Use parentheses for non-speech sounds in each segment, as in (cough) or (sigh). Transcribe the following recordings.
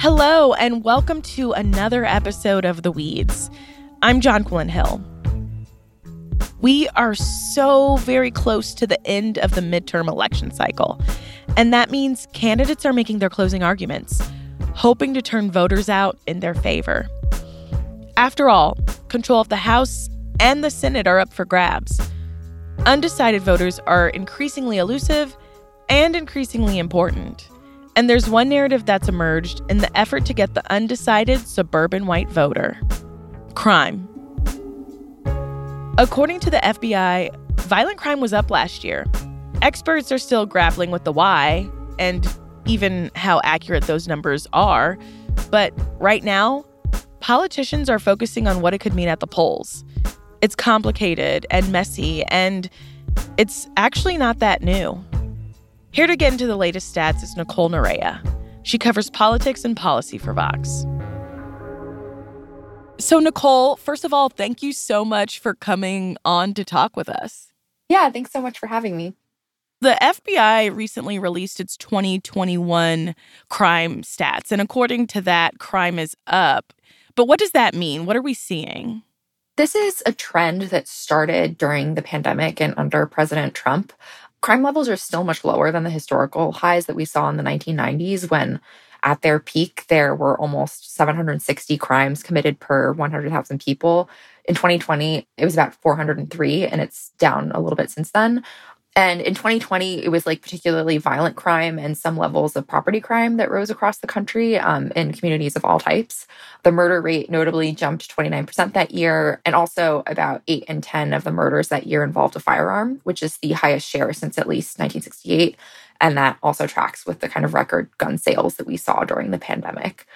Hello, and welcome to another episode of The Weeds. I'm Jonquilyn Hill. We are so very close to the end of the midterm election cycle, and that means candidates are making their closing arguments, hoping to turn voters out in their favor. After all, control of the House and the Senate are up for grabs. Undecided voters are increasingly elusive and increasingly important. And there's one narrative that's emerged in the effort to get the undecided suburban white voter crime. According to the FBI, violent crime was up last year. Experts are still grappling with the why and even how accurate those numbers are. But right now, politicians are focusing on what it could mean at the polls. It's complicated and messy, and it's actually not that new. Here to get into the latest stats is Nicole Narea. She covers politics and policy for Vox. So, Nicole, first of all, thank you so much for coming on to talk with us. Yeah, thanks so much for having me. The FBI recently released its 2021 crime stats, and according to that, crime is up. But what does that mean? What are we seeing? This is a trend that started during the pandemic and under President Trump crime levels are still much lower than the historical highs that we saw in the 1990s when at their peak there were almost 760 crimes committed per 100,000 people. In 2020, it was about 403 and it's down a little bit since then. And in 2020, it was like particularly violent crime and some levels of property crime that rose across the country um, in communities of all types. The murder rate notably jumped 29% that year. And also, about 8 in 10 of the murders that year involved a firearm, which is the highest share since at least 1968. And that also tracks with the kind of record gun sales that we saw during the pandemic.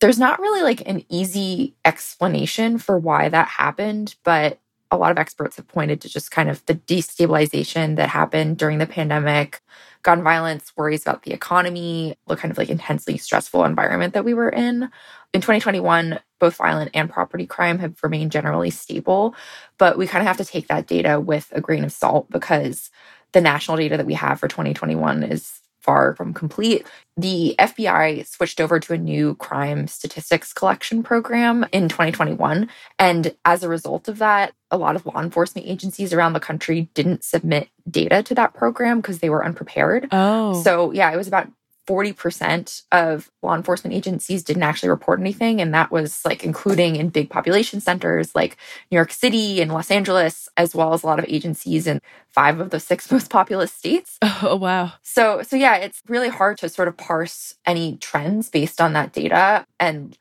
There's not really like an easy explanation for why that happened, but a lot of experts have pointed to just kind of the destabilization that happened during the pandemic, gun violence, worries about the economy, the kind of like intensely stressful environment that we were in. In 2021, both violent and property crime have remained generally stable, but we kind of have to take that data with a grain of salt because the national data that we have for 2021 is far from complete. The FBI switched over to a new crime statistics collection program in 2021. And as a result of that, a lot of law enforcement agencies around the country didn't submit data to that program because they were unprepared. Oh. So, yeah, it was about 40% of law enforcement agencies didn't actually report anything. And that was like including in big population centers like New York City and Los Angeles, as well as a lot of agencies in five of the six (laughs) most populous states. (laughs) Oh, wow. So, so yeah, it's really hard to sort of parse any trends based on that data. And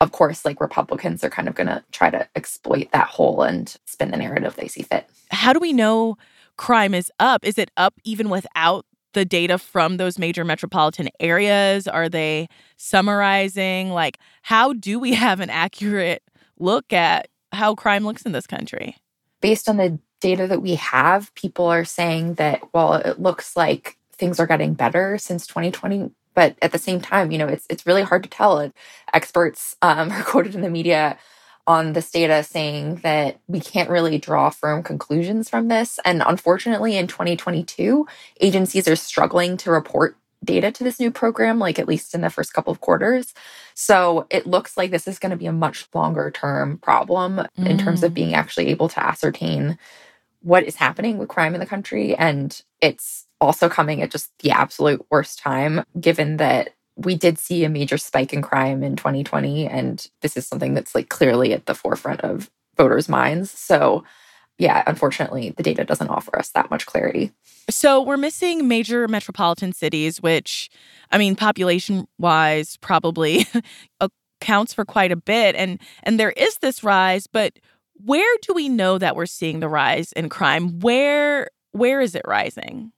of course, like Republicans are kind of going to try to exploit that hole and spin the narrative they see fit. How do we know crime is up? Is it up even without the data from those major metropolitan areas? Are they summarizing? Like, how do we (laughs) have an accurate look at how crime looks in this country? Based on the data that we have, people are saying that, well, it looks like things are getting better since 2020. But at the same time, you know, it's it's really hard to tell. Experts um, (laughs) are quoted in the media on this data saying that we can't really draw firm conclusions from this. And unfortunately, in 2022, agencies are struggling to report data to this new program, like at least in the first couple of quarters. So it looks like this is going to be a much longer term problem mm. in terms of mm. being actually able to ascertain what is happening with crime in the country. And it's also coming at just the absolute worst time, given that we did see a major spike in crime in 2020 and this is something that's like clearly at the forefront of voters minds. So yeah unfortunately the data doesn't offer us that much clarity. So we're missing major metropolitan cities which i mean population wise probably (laughs) accounts for quite a bit and and there is this rise but where do we know that we're seeing the rise in crime? Where where is it rising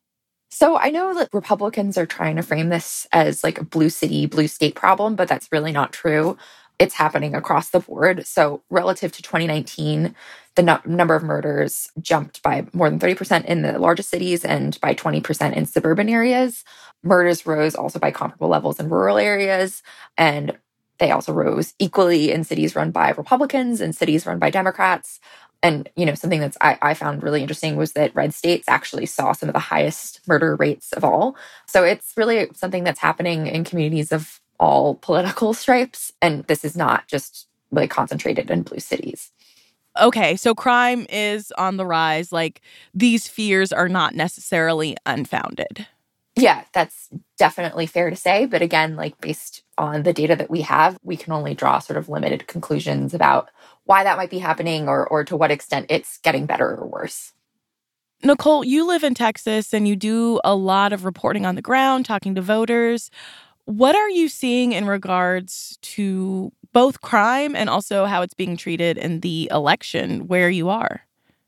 so I know that Republicans are trying to frame this as like a blue city, blue state problem, but that's really not true. It's happening across the board. So relative to 2019, the no- number of murders jumped by more than 30% in the largest cities and by 20% in suburban areas. Murders rose also by comparable levels in rural areas. And they also rose equally in cities run by Republicans and cities run by Democrats. And, you know, something that's I, I, found really interesting was that red states actually saw some of the highest murder rates of all. So it's really something that's happening in communities of all political (laughs) stripes. And this is not just really concentrated in blue cities. Okay, so crime is on the rise. Like these fears are not necessarily unfounded. Yeah, that's definitely fair to say. But again, like based on the data that we have, we can only draw sort of limited conclusions about why that might be happening or, or to what extent it's getting better or worse. Nicole, you live in Texas and you do a lot of reporting on the ground, talking to voters. What are you seeing in regards to both crime and also how it's being treated in the election where you are?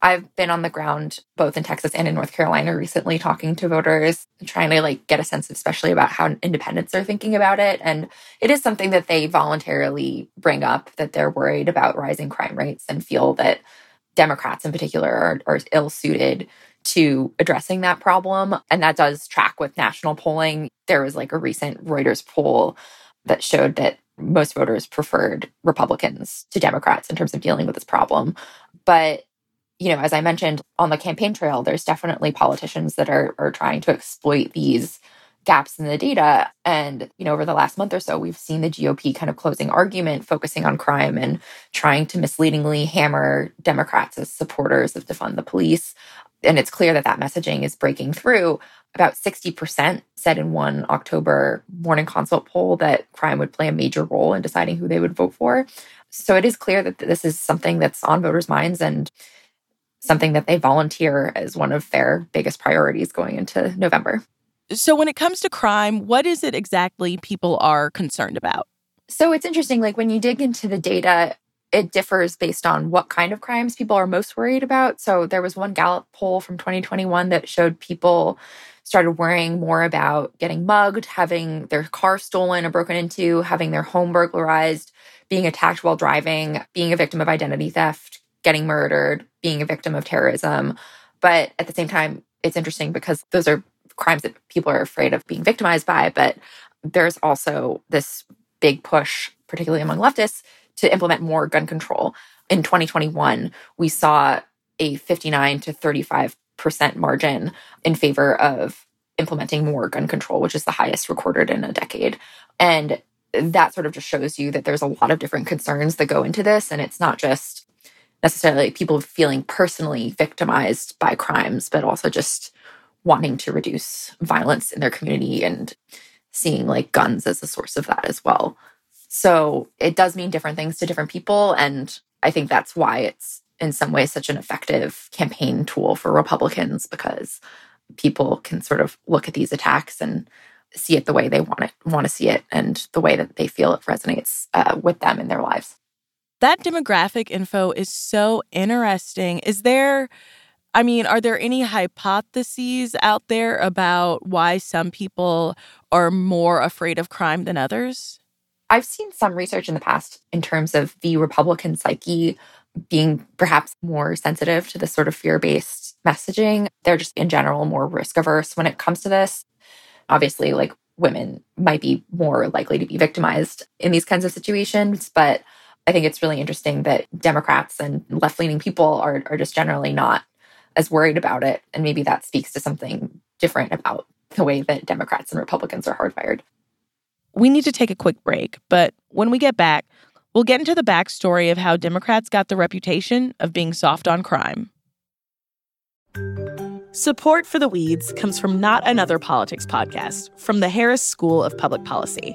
I've been on the ground both in Texas and in North Carolina recently talking to voters, trying to like get a sense especially about how independents are thinking about it. And it is something that they voluntarily bring up that they're worried about rising crime rates and feel that Democrats in particular are, are ill suited to addressing that problem. And that does track with national polling. There was like a recent Reuters poll that showed that most voters preferred Republicans to Democrats in terms of dealing with this problem. But you know, as I mentioned on the campaign trail, there's definitely politicians that are are trying to exploit these gaps in the data. And, you know, over the last month or so, we've seen the GOP kind of closing argument focusing on crime and trying to misleadingly hammer Democrats as supporters of defund the police. And it's clear that that messaging is breaking through. About 60% said in one October morning consult poll that crime would play a major role in deciding who they would vote for. So it is clear that this is something that's on voters' minds. And something that they volunteer as one of their biggest priorities going into November. So, when it comes to crime, what is it exactly people are concerned about? So, it's interesting. Like, when you dig into the data, it differs based on what kind of crimes people are most worried about. So, there was one Gallup poll from 2021 that showed people started worrying more about getting mugged, having their car stolen or broken into, having their home burglarized, being attacked while driving, being a victim of identity theft, getting murdered, being a victim of terrorism. But at the same time, it's interesting because those are crimes that people are afraid of being victimized by. But there's also this big push, particularly among leftists, to implement more gun control. In 2021, we saw a 59 to 35% margin in favor of implementing more gun control, which is the highest recorded in a decade. And that sort of just shows you that there's a lot of different concerns that go into this. And it's not just necessarily people feeling personally victimized by crimes, but also just wanting to reduce violence in their community and seeing like guns as a source of that as well. So it does mean different things to different people. And I think that's why it's in some ways such an effective campaign tool for Republicans because people can sort of look at these attacks and see it the way they want it, want to see it, and the way that they feel it resonates uh, with them in their lives. That demographic info is so interesting. Is there, I mean, are there any hypotheses out there about why some people are more afraid of crime than others? I've seen some research in the past in terms of the Republican psyche being perhaps more sensitive to this sort of fear based messaging. They're just in general more risk averse when it comes to this. Obviously, like women might be more likely to be victimized in these kinds of situations, but I think it's really interesting that Democrats and left leaning people are, are just generally not as worried about it. And maybe that speaks to something different about the way that Democrats and Republicans are hardwired. We need to take a quick break, but when we get back, we'll get into the backstory of how Democrats got the reputation of being soft on crime. Support for the Weeds comes from Not Another Politics podcast from the Harris School of Public Policy.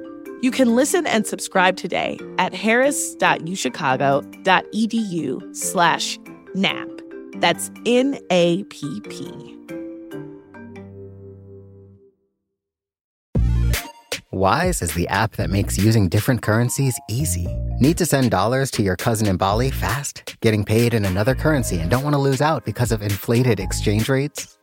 You can listen and subscribe today at harris.uchicago.edu slash NAP. That's N-A-P-P. Wise is the app that makes using different currencies easy. Need to send dollars to your cousin in Bali fast? Getting paid in another currency and don't want to lose out because of inflated exchange rates?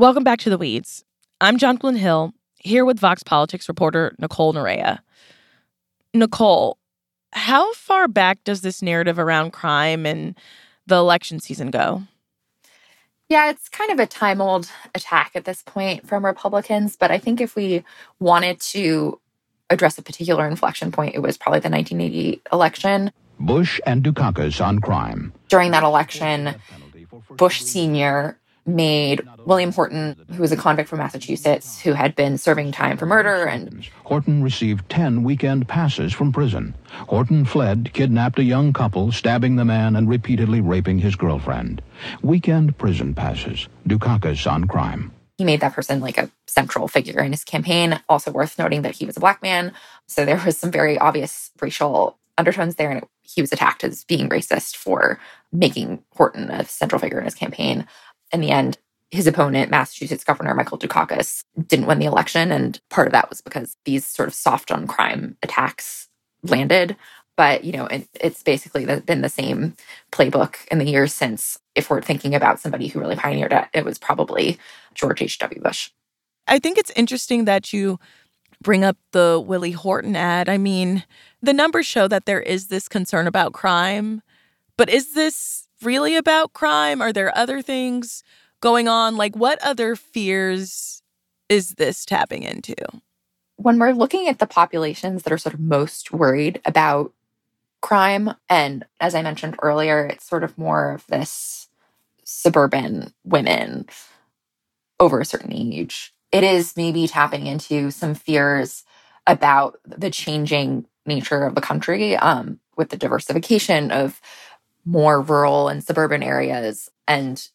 Welcome back to The Weeds. I'm Jonquilyn Hill, here with Vox Politics reporter Nicole Narea. Nicole, how far back does this narrative around crime and the election season go? Yeah, it's kind of a time old attack at this point from Republicans. But I think if we wanted to address a particular inflection point, it was probably the 1980 election. Bush and Dukakis on crime. During that election, Bush Sr made William Horton, who was a convict from Massachusetts, who had been serving time for murder and Horton received 10 weekend passes from prison. Horton fled, kidnapped a young couple, stabbing the man and repeatedly raping his girlfriend. Weekend prison passes. Dukakis on crime. He made that person like a central figure in his campaign. Also worth noting that he was a black man. So there was some very obvious racial undertones there, and he was attacked as being racist for making Horton a central figure in his campaign in the end, his opponent, Massachusetts Governor Michael Dukakis, didn't win the election. And part of that was because these sort of soft on crime attacks landed. But, you know, it, it's basically been the same playbook in the years since. If we're thinking about somebody who really pioneered it, it was probably George H.W. Bush. I think it's interesting that you bring up the Willie Horton ad. I mean, the numbers show that there is this concern about crime, but is this really about crime? Are there other things going on? Like, what other fears is this tapping into? When we're looking at the populations that are sort of most worried about crime, and as I mentioned earlier, it's sort of more of this suburban women over a certain age. It is maybe tapping into some fears about the changing nature of the country um, with the diversification of more rural and suburban areas and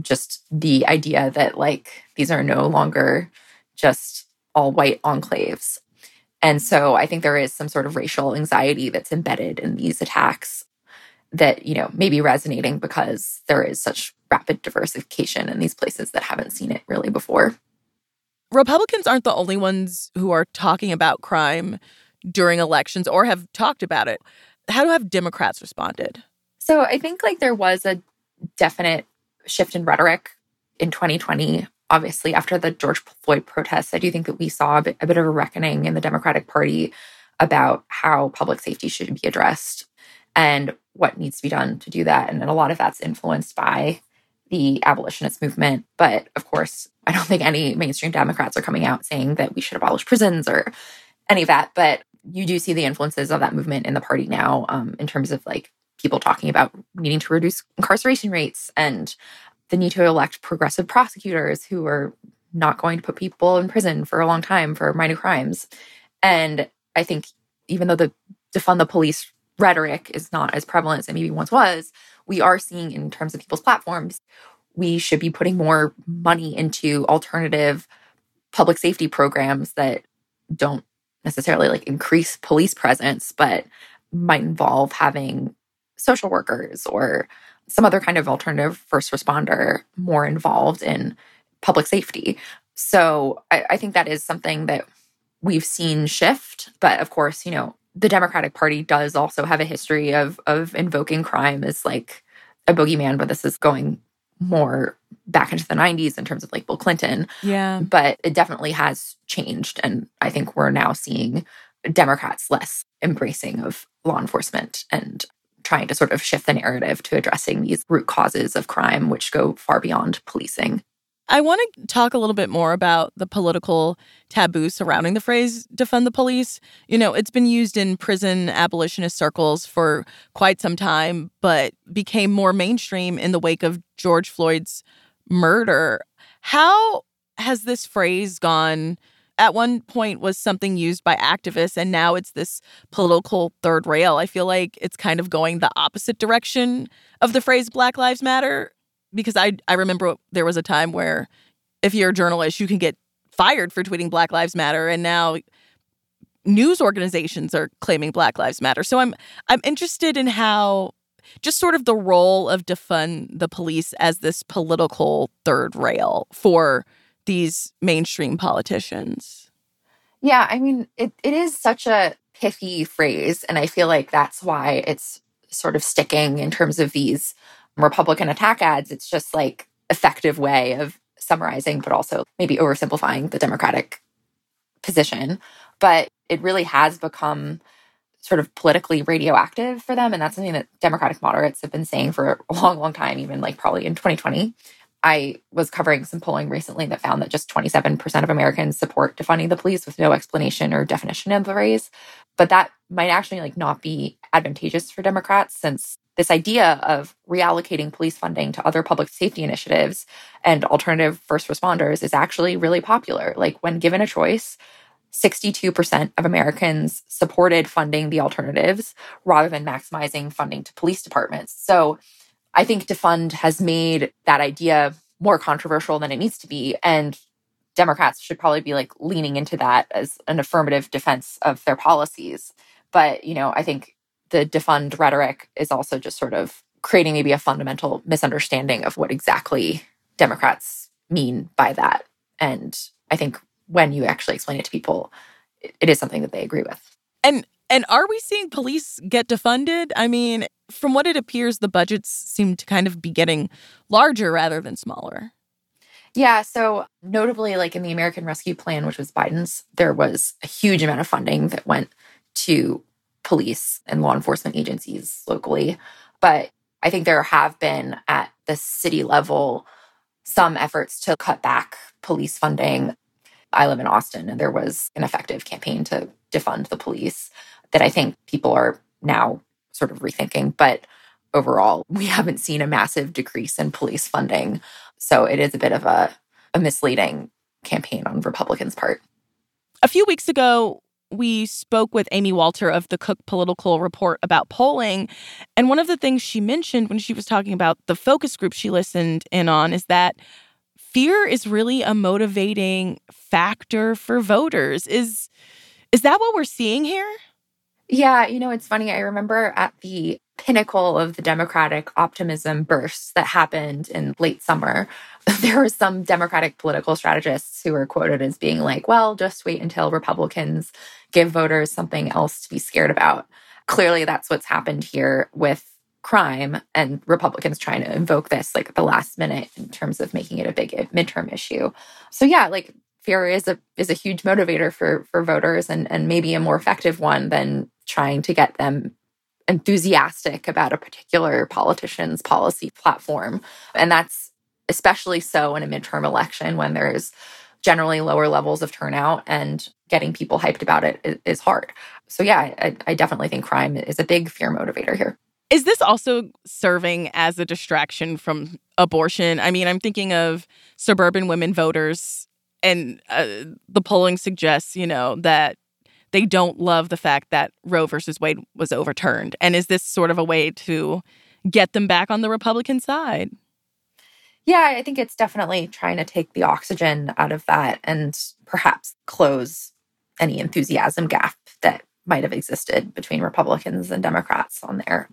just the idea that like these are no longer just all white enclaves. And so I think there is some sort of racial anxiety that's embedded in these attacks that, you know, may be resonating because there is such rapid diversification in these places that haven't seen it really before. Republicans aren't the only ones who are talking about crime during elections or have talked about it. How have Democrats responded? So I think like there was a definite shift in rhetoric in 2020. Obviously, after the George Floyd protests, I do think that we saw a bit, a bit of a reckoning in the Democratic Party about how public safety should be addressed and what needs to be done to do that. And a lot of that's influenced by the abolitionist movement. But of course, I don't think any mainstream Democrats are coming out saying that we should abolish prisons or any of that. But you do see the influences of that movement in the party now um, in terms of like people talking about needing to reduce incarceration rates and the need to elect progressive prosecutors who are not going to put people in prison for a long time for minor crimes. And I think even though the defund the police rhetoric is not as prevalent as it maybe once was, we are seeing in terms of people's platforms, we should be putting more money into alternative public safety programs that don't necessarily like increase police presence, but might involve having social workers or some other kind of alternative first responder more involved in public safety. So I, I, think that is something that we've seen shift. But of course, you know, the Democratic Party does also have a history of of invoking crime as like a boogeyman, but this is going more back into the 90s in terms of like Bill Clinton. Yeah. But it definitely has changed. And I think we're now seeing Democrats less embracing of law enforcement and trying to sort of shift the narrative to addressing these root causes of crime, which go far beyond policing. I want to talk a little bit more about the political taboo surrounding the phrase defund the police. You know, it's been used in prison abolitionist circles for quite some time, but became more mainstream in the wake of George Floyd's murder. How has this phrase gone? At one point was something used by activists and now it's this political third rail. I feel like it's kind of going the opposite direction of the phrase Black Lives Matter because I I remember there was a time where if you're a journalist, you can get fired for tweeting Black Lives Matter, and now news organizations are claiming Black Lives Matter. So I'm I'm interested in how just sort of the role of defund the police as this political third rail for these mainstream politicians. Yeah, I mean, it, it is such a pithy phrase. And I feel like that's why it's sort of sticking in terms of these Republican attack ads. It's just like effective way of summarizing, but also maybe oversimplifying the Democratic position. But it really has become sort of politically radioactive for them. And that's something that Democratic moderates have been saying for a long, long time, even like probably in 2020. I was covering some polling recently that found that just 27% of Americans support defunding the police with no explanation or definition of the phrase. But that might actually like not be advantageous for Democrats since this idea of reallocating police funding to other public safety initiatives and alternative first responders is actually really popular. Like when given a choice, 62% of Americans supported funding the alternatives rather than maximizing funding to police departments. So I think defund has made that idea more controversial than it needs to be. And Democrats should probably be like leaning into that as an affirmative defense of their policies. But, you know, I think the defund rhetoric is also just sort of creating maybe a fundamental misunderstanding of what exactly Democrats mean by that. And I think when you actually explain it to people, it is something that they agree with. And and are we seeing police get defunded? I mean, from what it appears, the budgets seem to kind of be getting larger rather than smaller. Yeah. So, notably, like in the American Rescue Plan, which was Biden's, there was a huge amount of funding that went to police and law enforcement agencies locally. But I think there have been at the city level some efforts to cut back police funding. I live in Austin, and there was an effective campaign to defund the police that I think people are now sort of rethinking. But overall, we haven't seen a massive decrease in police funding. So it is a bit of a, a misleading campaign on Republicans' part. A few weeks ago, we spoke with Amy Walter of the Cook Political Report about polling. And one of the things she mentioned when she was talking about the focus group she listened in on is that fear is really a motivating factor for voters. Is is that what we're seeing here? Yeah, you know, it's funny. I remember at the pinnacle of the Democratic optimism bursts that happened in late summer, (laughs) there were some Democratic political strategists who were quoted as being like, well, just wait until Republicans give voters something else to be scared about. Clearly, that's what's happened here with crime and Republicans trying to invoke this like at the last minute in terms of making it a big eh, midterm issue. So yeah, like fear is a is a huge motivator for for voters and and maybe a more effective one than trying to get them enthusiastic about a particular politician's policy platform. And that's especially so in a midterm election when there's generally lower levels of turnout and getting people hyped about it is, hard. So, yeah, I, I definitely think crime is a big fear motivator here. Is this also serving as a distraction from abortion? I mean, I'm thinking of suburban women voters, and uh, the polling suggests, you know, that they don't love the fact that Roe versus Wade was overturned. And is this sort of a way to get them back on the Republican side? Yeah, I think it's definitely trying to take the oxygen out of that and perhaps close any enthusiasm gap that might have existed between Republicans and Democrats on there.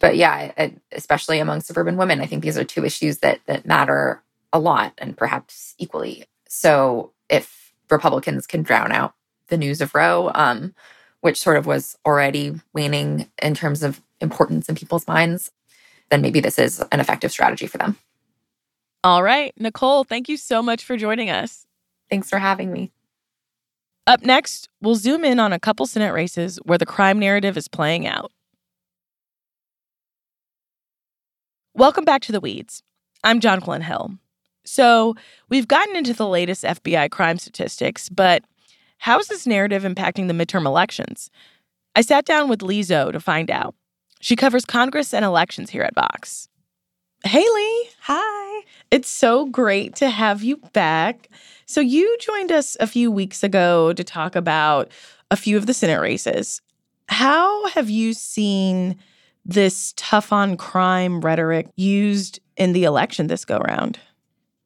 But yeah, especially among suburban women, I think these are two issues that that matter a lot and perhaps equally. So if Republicans can drown out the news of Roe, um, which sort of was already waning in terms of importance in people's minds, then maybe this is an effective strategy for them. All right. Nicole, thank you so much for joining us. Thanks for having me. Up next, we'll zoom in on a couple Senate races where the crime narrative is playing out. Welcome back to the Weeds. I'm Jonquilyn Hill. So, we've gotten into the latest FBI crime statistics, but how is this narrative impacting the midterm elections? I sat down with Li Zhou to find out. She covers Congress and elections here at Vox. Haley. Hi. It's so great to have you back. So, you joined us a few weeks ago to talk about a few of the Senate races. How have you seen this tough on crime rhetoric used in the election this go round?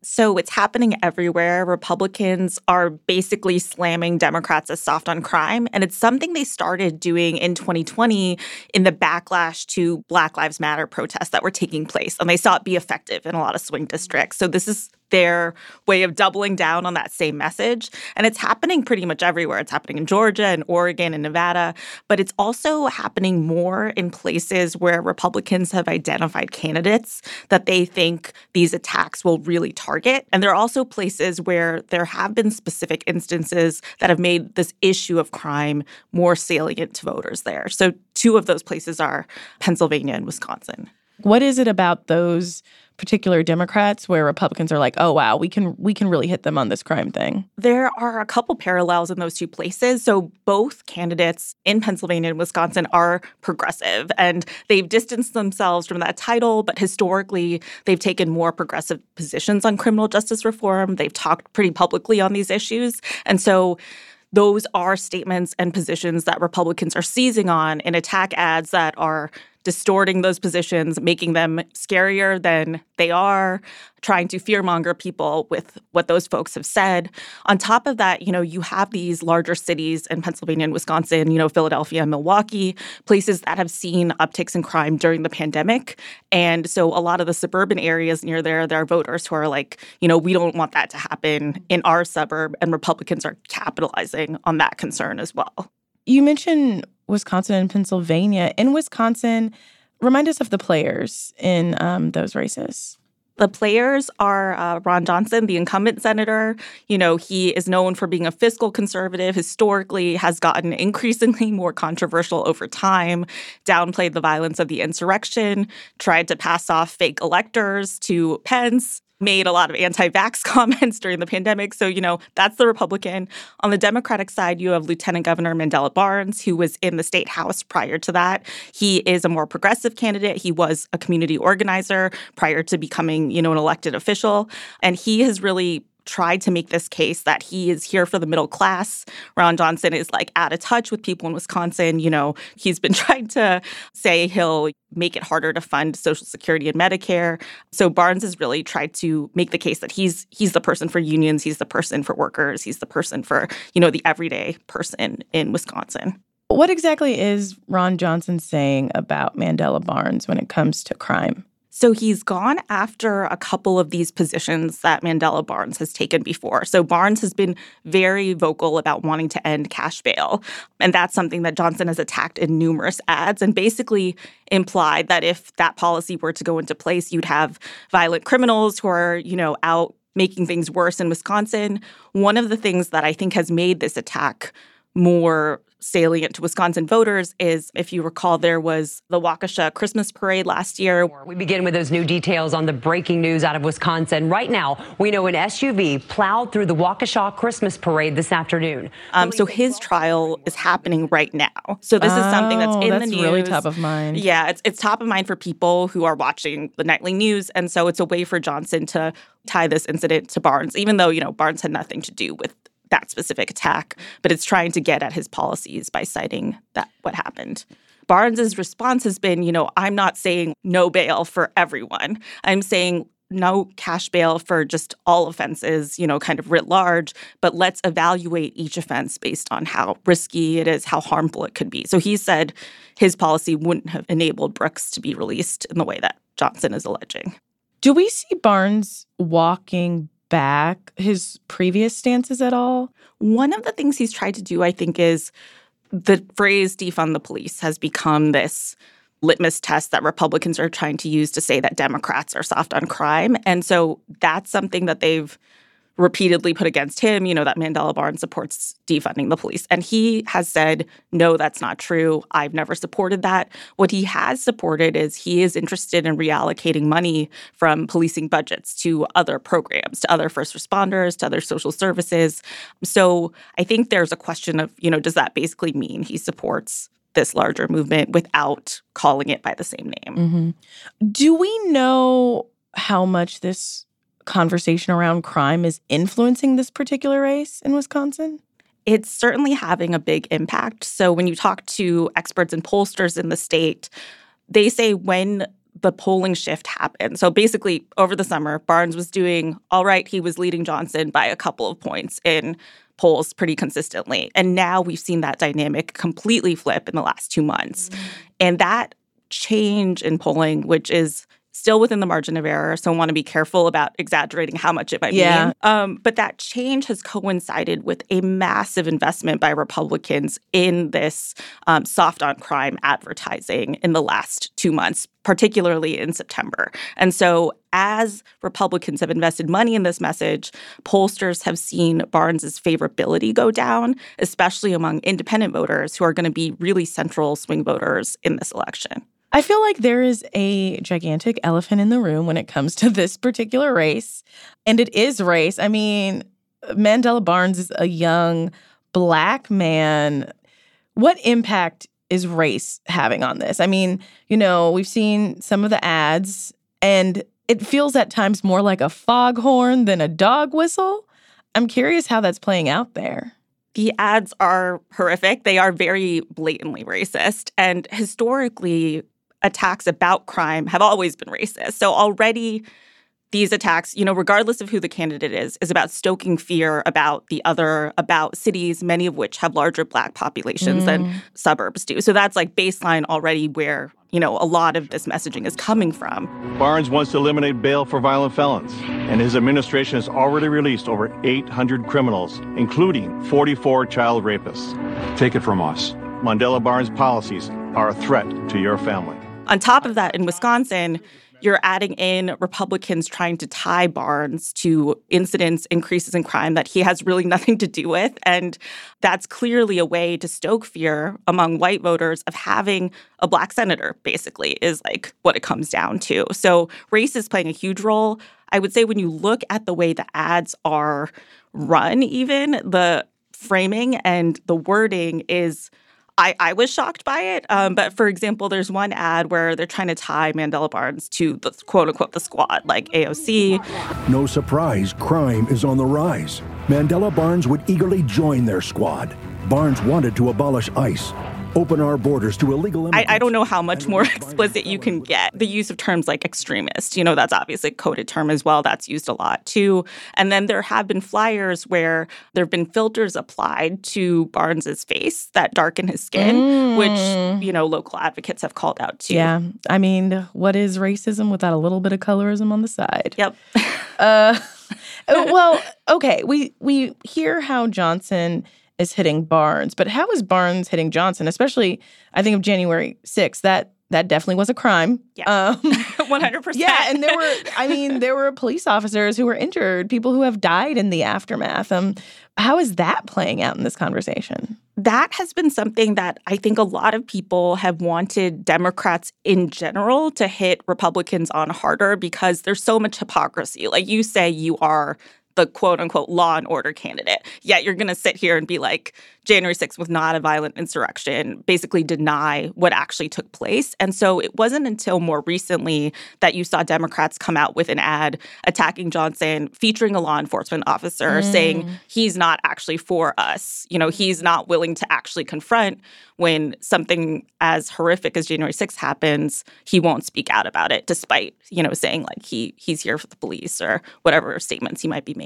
So it's happening everywhere. Republicans are basically slamming Democrats as soft on crime. And it's something they started doing in 2020 in the backlash to Black Lives Matter protests that were taking place. And they saw it be effective in a lot of swing districts. So this is their way of doubling down on that same message. And it's happening pretty much everywhere. It's happening in Georgia and Oregon and Nevada, but it's also happening more in places where Republicans have identified candidates that they think these attacks will really target. And there are also places where there have been specific instances that have made this issue of crime more salient to voters there. So two of those places are Pennsylvania and Wisconsin. What is it about those particular Democrats where Republicans are like, "Oh wow, we can we can really hit them on this crime thing." There are a couple parallels in those two places. So both candidates in Pennsylvania and Wisconsin are progressive and they've distanced themselves from that title, but historically they've taken more progressive positions on criminal justice reform. They've talked pretty publicly on these issues. And so those are statements and positions that Republicans are seizing on in attack ads that are distorting those positions, making them scarier than they are, trying to fearmonger people with what those folks have said. On top of that, you know, you have these larger cities in Pennsylvania and Wisconsin, you know, Philadelphia and Milwaukee, places that have seen upticks in crime during the pandemic. And so a lot of the suburban areas near there, there are voters who are like, you know, we don't want that to happen in our suburb. And Republicans are capitalizing on that concern as well. You mentioned Wisconsin and Pennsylvania. In Wisconsin, remind us of the players in um, those races. The players are uh, Ron Johnson, the incumbent senator. You know, he is known for being a fiscal conservative, historically has gotten increasingly (laughs) more controversial over time, downplayed the violence of the insurrection, tried to pass off fake electors to Pence made a lot of anti-vax (laughs) comments during the pandemic. So, you know, that's the Republican. On the Democratic side, you have Lieutenant Governor Mandela Barnes, who was in the state house prior to that. He is a more progressive candidate. He was a community organizer prior to becoming, you know, an elected official. And he has really tried to make this case that he is here for the middle class. Ron Johnson is like out of touch with people in Wisconsin. You know, he's been (laughs) trying to say he'll make it harder to fund Social Security and Medicare. So Barnes has really tried to make the case that he's he's the person for unions, he's the person for workers, he's the person for, you know, the everyday person in Wisconsin. What exactly is Ron Johnson saying about Mandela Barnes when it comes to crime? So he's gone after a couple of these positions that Mandela Barnes has taken before. So Barnes has been very vocal about wanting to end cash bail. And that's something that Johnson has attacked in numerous ads and basically implied that if that policy were to go into place, you'd have violent criminals who are, you know, out making things worse in Wisconsin. One of the things that I think has made this attack more salient to Wisconsin voters is if you recall, there was the Waukesha Christmas parade last year. We begin with those new details on the breaking news out of Wisconsin. Right now, we know an SUV plowed through the Waukesha Christmas parade this afternoon. Um, so his trial is happening right now. So this oh, is something that's in that's the news. really top of mind. Yeah, it's, it's top of mind for people who are watching the nightly news. And so it's a way for Johnson to tie this incident to Barnes, even though, you know, Barnes had nothing to do with that specific attack, but it's trying to get at his policies by citing that what happened. Barnes's response has been, you know, I'm not saying no bail for everyone. I'm saying no cash bail for just all offenses, you know, kind of writ large, but let's evaluate each offense based on how risky it is, how harmful it could be. So he said his policy wouldn't have enabled Brooks to be released in the way that Johnson is alleging. Do we see Barnes walking back his previous stances at all? One of the things he's tried to do, I think, is the phrase defund the police has become this litmus test that Republicans are trying to use to say that Democrats are soft on crime. And so that's something that they've repeatedly put against him, you know, that Mandela Barnes supports defunding the police. And he has said, no, that's not true. I've never supported that. What he has supported is he is interested in reallocating money from policing budgets to other programs, to other first responders, to other social services. So I think there's a question of, you know, does that basically mean he supports this larger movement without calling it by the same name? Mm-hmm. Do we know how much this conversation around crime is influencing this particular race in Wisconsin? It's certainly having a big impact. So when you talk to experts and pollsters in the state, they say when the polling shift happened. So basically, over the summer, Barnes was doing all right. He was leading Johnson by a couple of points in polls pretty consistently. And now we've seen that dynamic completely flip in the last two months. Mm-hmm. And that change in polling, which is still within the margin of error. So I want to be careful about exaggerating how much it might yeah. mean. Um, but that change has coincided with a massive investment by Republicans in this um, soft on crime advertising in the last two months, particularly in September. And so as Republicans have invested money in this message, pollsters have seen Barnes's favorability go down, especially among independent voters who are going to be really central swing voters in this election. I feel like there is a gigantic elephant in the room when it comes (laughs) to this particular race. And it is race. I mean, Mandela Barnes is a young black man. What impact is race having on this? I mean, you know, we've seen some of the ads, and it feels at times more like a foghorn than a dog whistle. I'm curious how that's playing out there. The ads are horrific. They are very blatantly racist. And historically, attacks about crime have always been racist. So already these attacks, you know, regardless of who the candidate is, is about stoking fear about the other, about cities, many of which have larger black populations mm. than suburbs do. So that's like baseline already where, you know, a lot of this messaging is coming from. Barnes wants to eliminate bail for violent felons, and his administration has already released over 800 criminals, including 44 child rapists. Take it from us. Mandela Barnes' policies are a threat to your family. On top of that, in Wisconsin, you're adding in Republicans trying to tie Barnes to incidents, increases in crime that he has really (laughs) nothing to do with. And that's clearly a way to stoke fear among white voters of having a black senator, basically, is like what it comes down to. So race is playing a huge role. I would say when you look at the way the ads are run, even the framing and the wording is I, I was shocked by it. Um, but for example, there's one ad where they're trying to tie Mandela Barnes to the quote unquote the squad, like AOC. No surprise, crime is on the rise. Mandela Barnes would eagerly join their squad. Barnes wanted to abolish ICE. Open our borders to illegal I, I don't know how much more (laughs) explicit you can get. The use of terms like extremist, you know, that's obviously a coded term as well. That's used a lot too. And then there have been flyers where there have been filters applied to Barnes's face that darken his skin, mm. which, you know, local advocates have called out too. Yeah. I mean, what is racism without a little bit of colorism on the side? Yep. uh, (laughs) well, okay. We we hear how Johnson is hitting Barnes. But how is Barnes hitting Johnson? Especially, I think of January 6th. That that definitely was a crime. Yeah, um, (laughs) one hundred percent. Yeah, and there were, I mean, there were police officers who were injured, people who have died in the aftermath. Um, how is that playing out in this conversation? That has been something that I think a lot of people have wanted Democrats in general to hit Republicans on harder because there's so much hypocrisy. Like you say, you are the quote unquote law and order candidate. Yet you're going to sit here and be like, January 6th was not a violent insurrection, basically deny what actually took place. And so it wasn't until more recently that you saw Democrats come out with an ad attacking Johnson, featuring a law enforcement officer, mm. saying he's not actually for us. You know, he's not willing to actually confront when something as horrific as January 6th happens, he won't speak out about it, despite, you know, saying like he he's here for the police or whatever statements he might be making.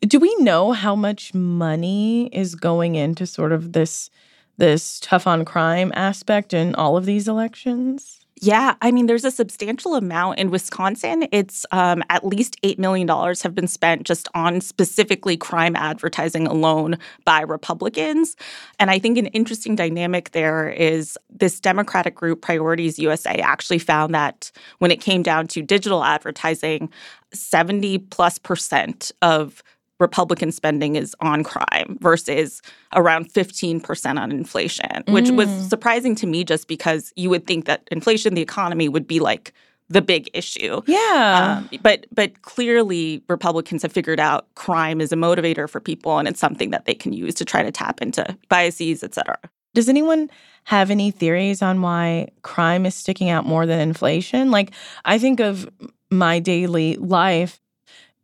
Do we know how much money is going into sort of this this tough on crime aspect in all of these elections? Yeah, I mean, there's a substantial amount in Wisconsin. It's um, at least $8 million have been spent just on specifically crime advertising alone by Republicans. And I think an interesting dynamic there is this Democratic group, Priorities USA, actually found that when it came down to digital advertising, 70 plus percent of Republican spending is on crime versus around 15% on inflation, which mm. was surprising to me just because you would think that inflation, the economy would be like the big issue. Yeah. Um, but but clearly Republicans have figured out crime is a motivator for people and it's something that they can use to try to tap into biases, et cetera. Does anyone have any theories on why crime is sticking out more than inflation? Like I think of my daily life.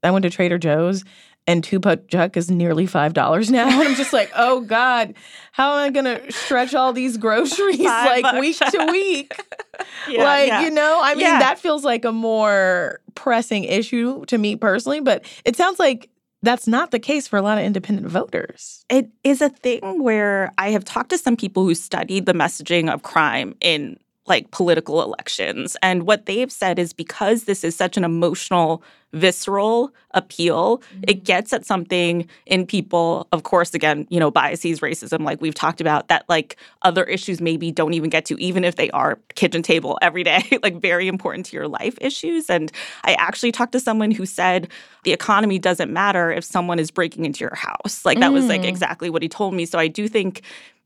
I went to Trader Joe's and Two Buck Chuck is nearly five dollars now. And I'm just like, (laughs) oh God, how am I gonna stretch all these groceries (laughs) like week to week? (laughs) yeah, like, yeah. you know, I mean, yeah. that feels like a more pressing issue to me personally, but it sounds like that's not the case for a lot of independent voters. It is a thing where I have talked to some people who studied the messaging of crime in like political elections. And what they've said is because this is such an emotional, visceral appeal, mm-hmm. it gets at something in people, of course, again, you know, biases, racism, like we've talked about, that like other issues maybe don't even get to, even if they are kitchen table (laughs) every day, like very important to your life issues. And I actually talked to someone who said the economy doesn't matter if someone is breaking into your house. Like that mm. was like mm. exactly what he told me. So I do think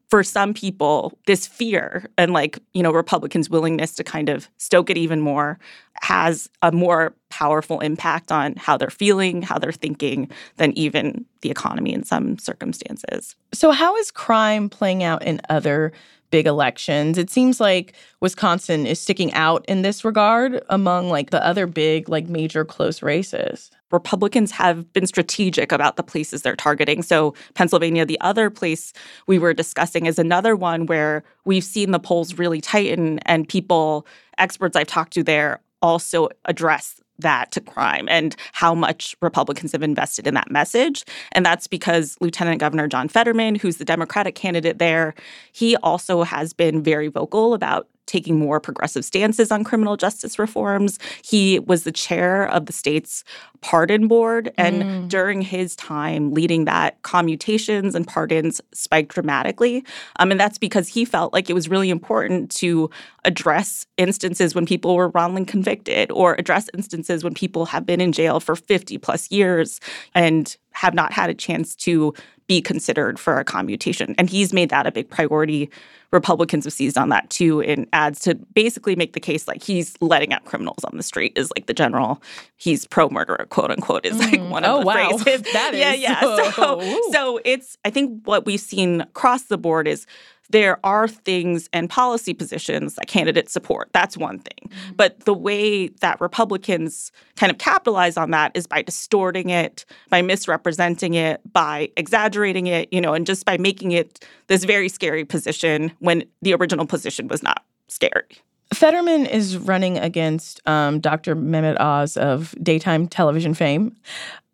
for some people, this fear and like, you know, Republicans' willingness to kind of stoke it even more has a more powerful impact on how they're feeling, how they're thinking than even the economy in some circumstances. So, how is crime playing out in other big elections? It seems like Wisconsin is sticking out in this regard among like the other big, like major close races. Republicans have been strategic about the places they're targeting. So, Pennsylvania, the other place we were discussing, is another one where we've seen the polls really tighten, and people, experts I've talked to there, also address that to crime and how much Republicans have invested in that message. And that's because Lieutenant Governor John Fetterman, who's the Democratic candidate there, he also has been very vocal about taking more progressive stances on criminal justice reforms. He was the chair of the state's pardon board. And mm. during his time leading that, commutations and pardons spiked dramatically. Um, and that's because he felt like it was really important to address instances when people were wrongly convicted or address instances when people have been in jail for 50 plus years and have not had a chance to be considered for a commutation. And he's made that a big priority. Republicans have seized on that too in ads to basically make the case like he's letting out criminals on the street is like the general he's pro murderer quote unquote is like mm. one of oh, the wow. phrases. that yeah, yeah. (laughs) So, (laughs) so, so it's I think what we've seen across the board is there are things and policy positions that candidates support. That's one thing. Mm-hmm. But the way that Republicans kind of capitalize on that is by distorting it, by misrepresenting it, by exaggerating it, you know, and just by making it this very scary position when the original position was not scary. Fetterman is running against um, Dr. Mehmet Oz of daytime television fame.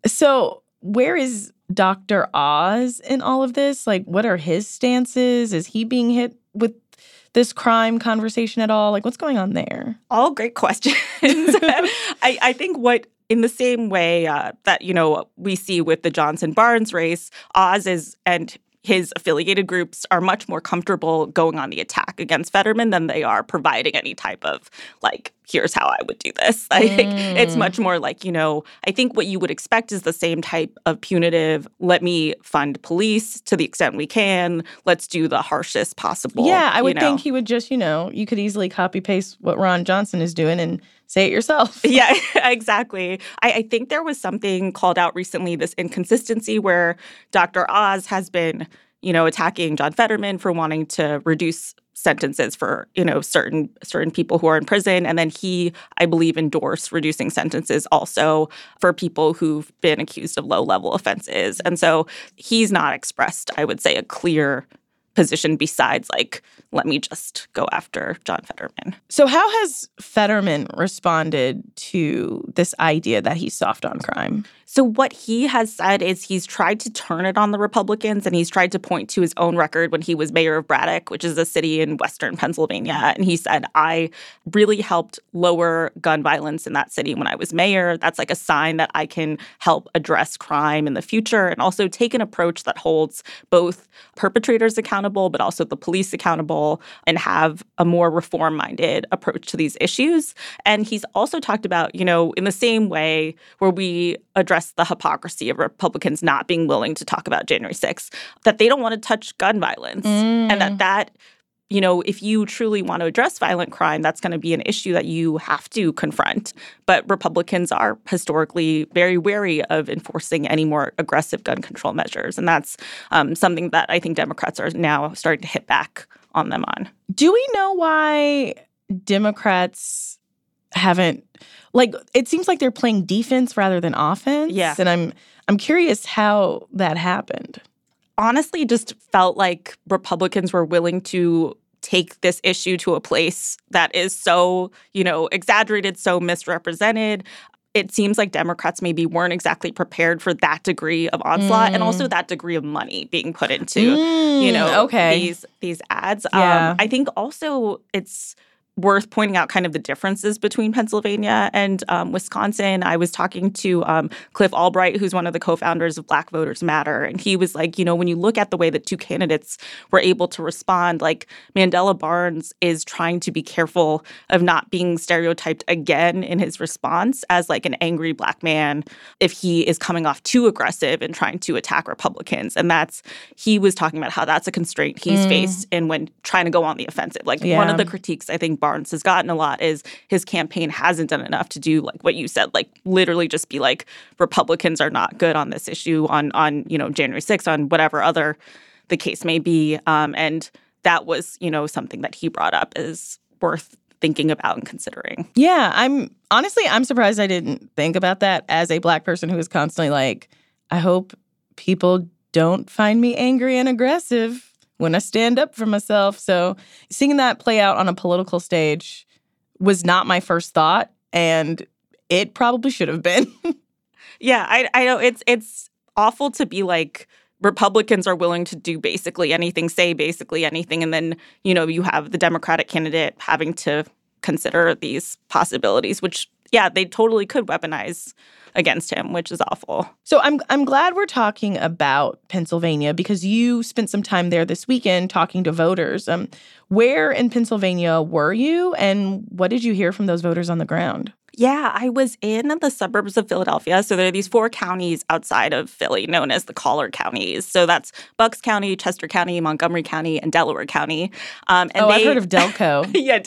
So, where is Dr. Oz in all of this? Like, what are his stances? Is he being hit with this crime conversation at all? Like, what's going on there? All great questions. (laughs) I, I, think what in the same way uh, that you know we see with the Johnson Barnes race, Oz is and his affiliated groups are much more comfortable going on the attack against Fetterman than they are providing any type of like here's how I would do this. (laughs) Like mm. it's much more like, you know, I think what you would expect is the same type of punitive, let me fund police to the extent we can. Let's do the harshest possible. Yeah, I would know. think he would just, you know, you could easily copy paste what Ron Johnson is doing and say it yourself. (laughs) yeah, (laughs) exactly. I, I think there was something called out recently, this inconsistency where Dr. Oz has been you know, attacking John Fetterman for wanting to reduce sentences for you know certain certain people who are in prison and then he i believe endorsed reducing sentences also for people who've been accused of low level offenses and so he's not expressed i would say a clear position besides like let me just go after John Fetterman. So how has Fetterman responded to this idea that he's soft on crime? So, what he has said is he's tried to turn it on the Republicans and he's tried to point to his own record when he was mayor of Braddock, which is a city in Western Pennsylvania. And he said, I really helped lower gun violence in that city when I was mayor. That's like a sign that I can help address crime in the future and also take an approach that holds both perpetrators accountable, but also the police accountable and have a more reform minded approach to these issues. And he's also talked about, you know, in the same way where we address address the hypocrisy of Republicans not being willing to talk about January 6th, that they don't want to touch gun violence, mm. and that mm. that you know, if you truly want to address violent crime, that's going to be an issue that you have to confront. But Republicans are historically very wary of enforcing any more aggressive gun control measures. And that's um, something that I think Democrats are now starting to hit back on them on. Do we know why Democrats haven't like it seems like they're playing defense rather than offense. Yeah. And I'm I'm curious how that happened. Honestly, just felt like Republicans were willing to take this issue to a place that is so, you know, exaggerated, so misrepresented. It seems like Democrats maybe weren't exactly prepared for that degree of onslaught mm. and also mm. that degree of money being put into, mm, you know, okay. these these ads. Yeah. Um, I think also it's worth pointing out kind of the differences between Pennsylvania and um, Wisconsin. I was talking to um, Cliff Albright, who's one of the co founders of Black Voters Matter. And he was like, you know, when you look at the way that two candidates were able to respond, like Mandela Barnes is trying to be careful of not being stereotyped again in his response as like an angry Black man if he is coming off too aggressive and trying to attack Republicans. And that's, he was talking about how that's a constraint he's mm. faced in when trying to go on the offensive. Like yeah. one of the critiques I think Barnes has gotten a lot is his campaign hasn't done enough to do like what you said, like literally just be like Republicans are not good on this issue on on you know January 6th on whatever other the case may be, um, and that was you know something that he brought up is worth thinking about and considering. Yeah, I'm honestly I'm surprised I didn't think about that as a black person who is constantly like, I hope people don't find me angry and aggressive when I stand up for myself. So seeing that play out on a political stage was not my first thought, and it probably should have been. (laughs) yeah, I, I know it's it's awful to be like Republicans are willing to do basically anything, say basically anything, and then you know you have the Democratic candidate having to consider these possibilities, which yeah, they totally could weaponize against him, which is awful. So I'm I'm glad we're talking about Pennsylvania because you spent some time there this weekend talking to voters. Um, where in Pennsylvania were you, and what did you hear from those voters on the ground? Yeah, I was in the suburbs of Philadelphia. So there are these four counties outside of Philly known as the collar counties. So that's Bucks County, Chester County, Montgomery County, and Delaware County. Um, and oh, they, I've heard of Delco. (laughs) yeah,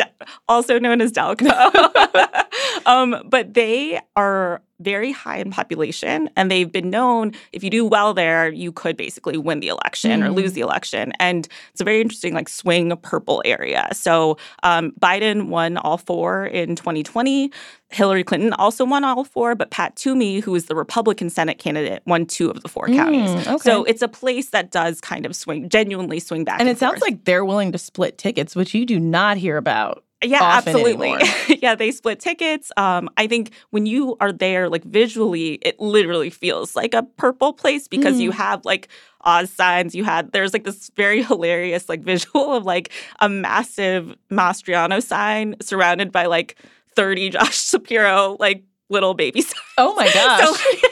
also known as Delco. (laughs) (laughs) um, but they are very high in population and they've been known if you do well there you could basically win the election mm. or lose the election. And it's a very interesting like swing purple area. So um, biden won all four in 2020 hillary clinton also won all four but pat toomey who is the republican senate candidate won two of the four counties. Mm, okay. so it's a place that does kind of swing genuinely swing back and, and it sounds like they're willing to split tickets which you do not hear about yeah, absolutely. (laughs) yeah, they split tickets. Um, I think when you are there, like visually, it literally feels like a purple place because mm. you have like Oz signs. You had there's like this very (laughs) hilarious like visual of like a massive Mastriano sign surrounded by like 30 (laughs) Josh Shapiro like little baby signs. Oh my gosh. So,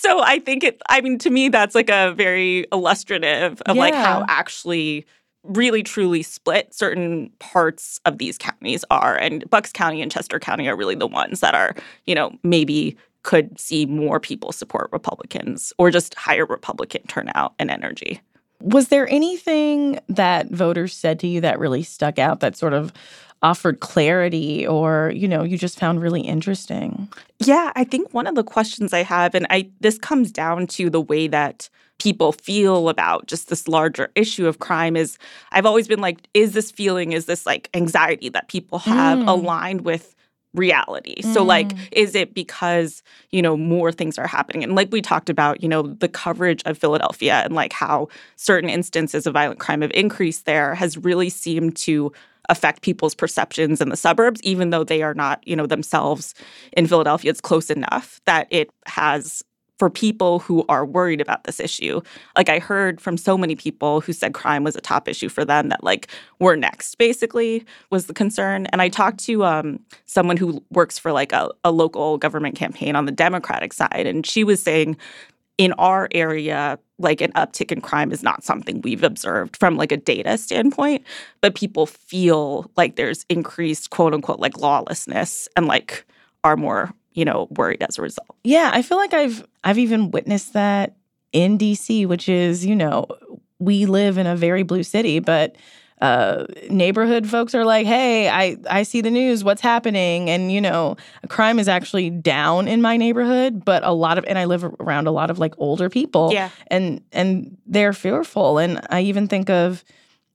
so I think it I mean to me that's like a very illustrative of yeah. like how actually really truly split certain parts of these counties are and bucks county and chester county are really the ones that are you know maybe could see more people support republicans or just higher republican turnout and energy. Was there anything that voters said to you that really stuck out that sort of offered clarity or you know you just found really interesting? Yeah i think one of the questions i have and i this comes down to the way that people feel about just this larger issue of crime is I've always been like, is this feeling, is this like anxiety that people have mm. aligned with reality. Mm. So like is it because, you know, more things are happening and like we talked about, you know, the coverage of Philadelphia and like how certain instances of violent crime have increased there has really seemed to affect people's perceptions in the suburbs even though they are not, you know, themselves in Philadelphia it's close enough that it has for people who are worried about this issue. Like I heard from so many people who said crime was a top issue for them that like we're next basically was the concern. And I talked to um, someone who works for like a, a local government campaign on the Democratic side, and she was saying in our area like an uptick in crime is not something we've observed from like a data standpoint but people feel like there's increased quote unquote like lawlessness and like are more you know, worried as a result. Yeah, I feel like I've I've even witnessed that in DC, which is, you know, we live in a very blue city, but uh, neighborhood folks are like, "Hey, I I see the news. What's happening?" And you know, crime is actually down in my neighborhood, but a lot of and I live around a lot of like older people, yeah, and and they're fearful. And I even think of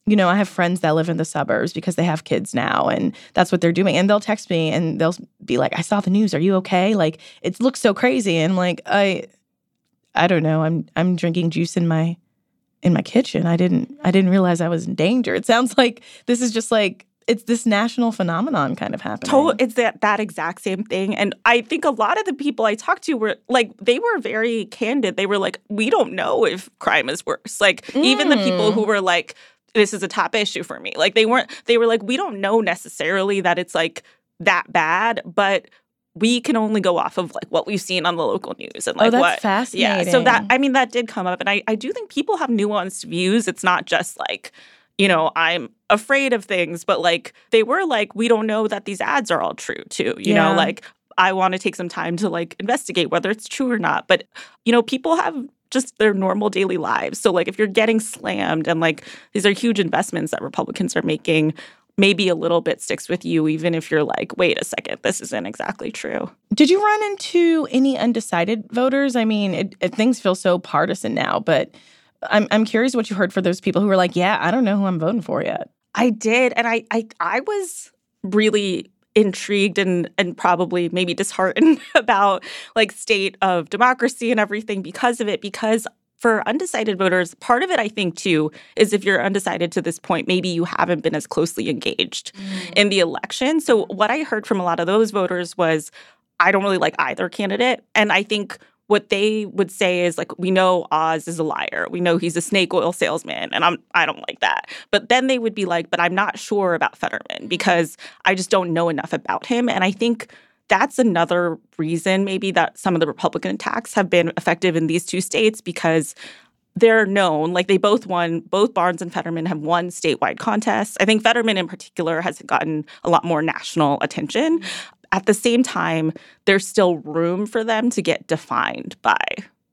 you know, I have friends that live in the suburbs because they have kids now and that's what they're doing. And they'll text me and they'll be like, I saw the news. Are you okay? Like it looks so crazy. And like, I I don't know. I'm I'm drinking juice in my in my kitchen. I didn't I didn't realize I was in danger. It sounds (laughs) like this is just like it's this national phenomenon kind of happening. Total, it's that that exact same thing. And I think a lot of the people I talked to were like, they were very candid. They were like, we don't know if crime is worse. Like mm. even the people who mm. were like, this is a top issue for me. Like they weren't they were like we don't know necessarily that it's like that bad, but we can only go off of like what we've seen on the local news and oh, like oh, that's what fascinating. Yeah. So that I mean that did come up and I, I do think people have nuanced views. It's not just like, you know, I'm afraid of things, but like they were like, we don't know that these ads are all true too. You yeah. know, like I want to take some time to like investigate whether it's true or not. But, you know, people have just their normal daily lives. So like if you're getting slammed and like these are huge investments that Republicans are making, maybe a little bit sticks with you even if you're like, wait a second, this isn't exactly true. Did you run into any undecided voters? I mean, it, it, things feel so partisan now, but I'm I'm curious what you heard for those people who were like, yeah, I don't know who I'm voting for yet. I did, and I I I was really intrigued and and probably maybe disheartened (laughs) about like state of democracy and everything because of it because for undecided voters part of it i think too is if you're undecided to this point maybe you haven't been as closely engaged mm. in the election so what i heard from a lot of those voters was i don't really like either candidate and i think what they would say is like we know Oz is a liar. We know he's a snake oil salesman and I'm I don't like that. But then they would be like but I'm not sure about Fetterman because I just don't know enough about him and I think that's another reason maybe that some of the Republican attacks have been effective in these two states because they're known like they both won both barnes and fetterman have won statewide contests i think fetterman in particular has gotten a lot more national attention at the same time, there's still room for them to get defined by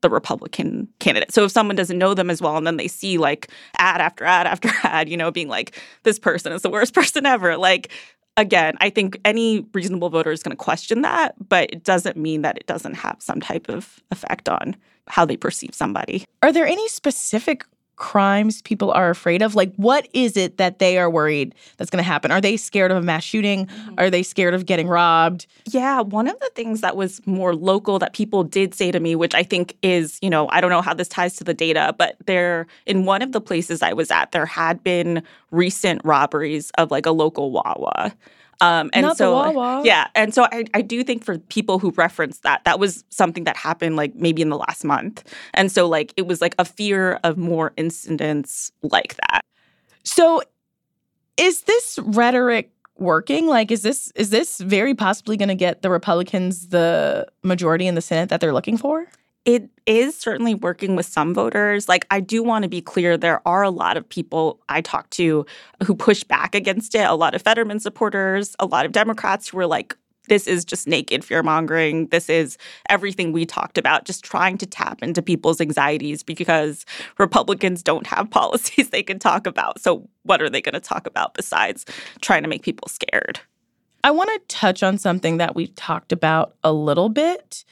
the Republican candidate. So if someone doesn't know them as well and then they see like ad after ad after (laughs) ad, you know, being like, this person is the worst (laughs) person ever, like again, I think any reasonable voter is going to question that, but it doesn't mean that it doesn't have some type of effect on how they perceive somebody. Are there any specific crimes people are afraid of? Like, what is it that they are worried that's going to happen? Are they scared of a mass shooting? Mm-hmm. Are they scared of getting robbed? Yeah, one of the things that was more local that people did say to me, which I think is, you know, I don't know how this ties to the data, but there, in one of the places I was at, there had been recent robberies of like a local Wawa. Um, and Not so, yeah, and so I, I do think for people who referenced that, that was something that happened like maybe in the last month, and so like it was like a fear of more incidents like that. So, is this rhetoric working? Like, is this is this very possibly going to get the Republicans the majority in the Senate that they're looking for? It is certainly working with some voters. Like, I do want to be clear, there are a lot of people I talk to who push back against it. A lot of Fetterman supporters, a lot of Democrats who are like, this is just naked fear mongering. This is everything we talked about, just trying to tap into people's anxieties because Republicans don't have (laughs) policies they can talk about. So, what are they going to talk about besides trying to make people scared? I want to touch on something that we've talked about a little bit,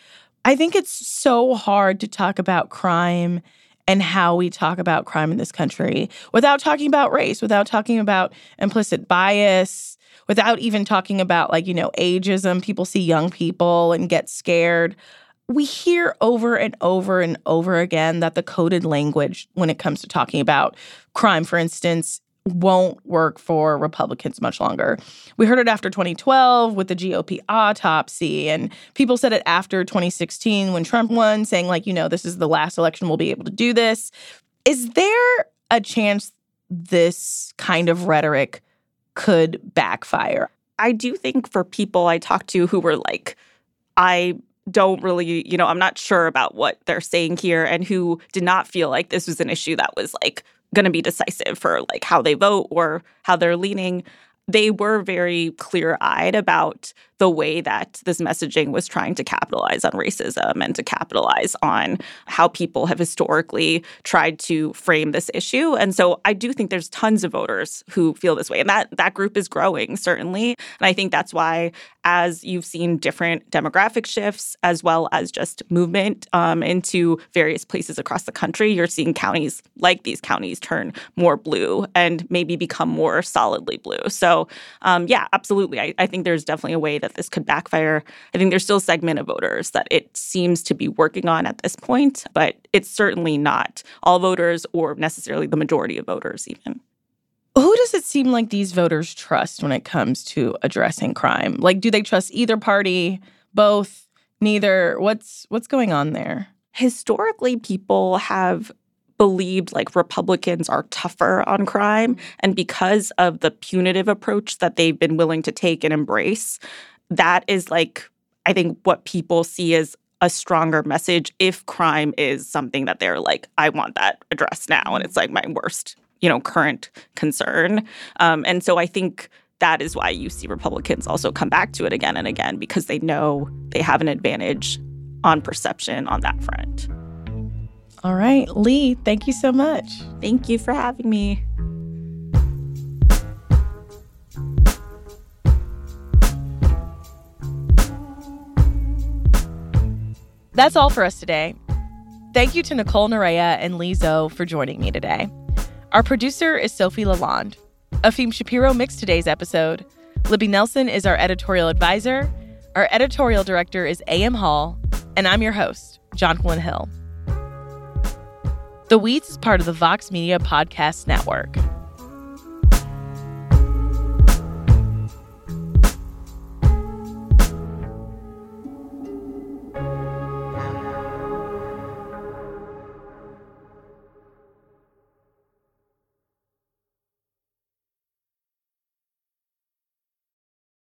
I think it's so hard to talk about crime and how we talk about crime in this country without talking about race, without talking about implicit bias, without even talking about like, you know, ageism. People see young people and get scared. We hear over and over and over again that the coded language when it comes to talking about crime, for instance, won't work for Republicans much longer. We heard it after 2012 with the GOP autopsy, and people said it after 2016 when Trump won, saying, like, you know, this is the last election we'll be able to do this. Is there a chance this kind of rhetoric could backfire? I do think for people I talked to who were like, I don't really, you know, I'm not sure about what they're saying here and who did not feel like this was an issue that was like going to be decisive for like how they vote or how they're leaning. They were very clear eyed about the way that this messaging was trying to capitalize on racism and to capitalize on how people have historically tried to frame this issue. And so I do think there's tons of voters who feel this way. And that that group is growing, certainly. And I think that's why, as you've seen different demographic shifts as well as just movement um, into various places across the country, you're seeing counties like these counties turn more blue and maybe become more solidly blue. So um, yeah, absolutely. I, I think there's definitely a way that this could backfire. I think there's still a segment of voters that it seems to be working on at this point, but it's certainly not all voters or necessarily the majority of voters, even. Who does it seem like these voters trust when it comes to addressing crime? Like, do they trust either party, both, neither? What's what's going on there? Historically, people have believed like Republicans are tougher on crime. And because of the punitive approach that they've been willing to take and embrace, that is like, I think, what people see as a stronger message if crime is something that they're like, I want that addressed now. And it's like my worst, you know, current concern. Um, and so I think that is why you see Republicans also come back to it again and again because they know they have an advantage on perception on that front. All right, Li, thank you so much. Thank you for having me. That's all for us today. Thank you to Nicole Narea and Li Zhou for joining me today. Our producer is Sofi LaLonde. Efim Shapiro mixed today's episode. Libby Nelson is our editorial advisor. Our editorial director is A.M. Hall. And I'm your host, Jonquilyn Hill. The Weeds is part of the Vox Media Podcast Network.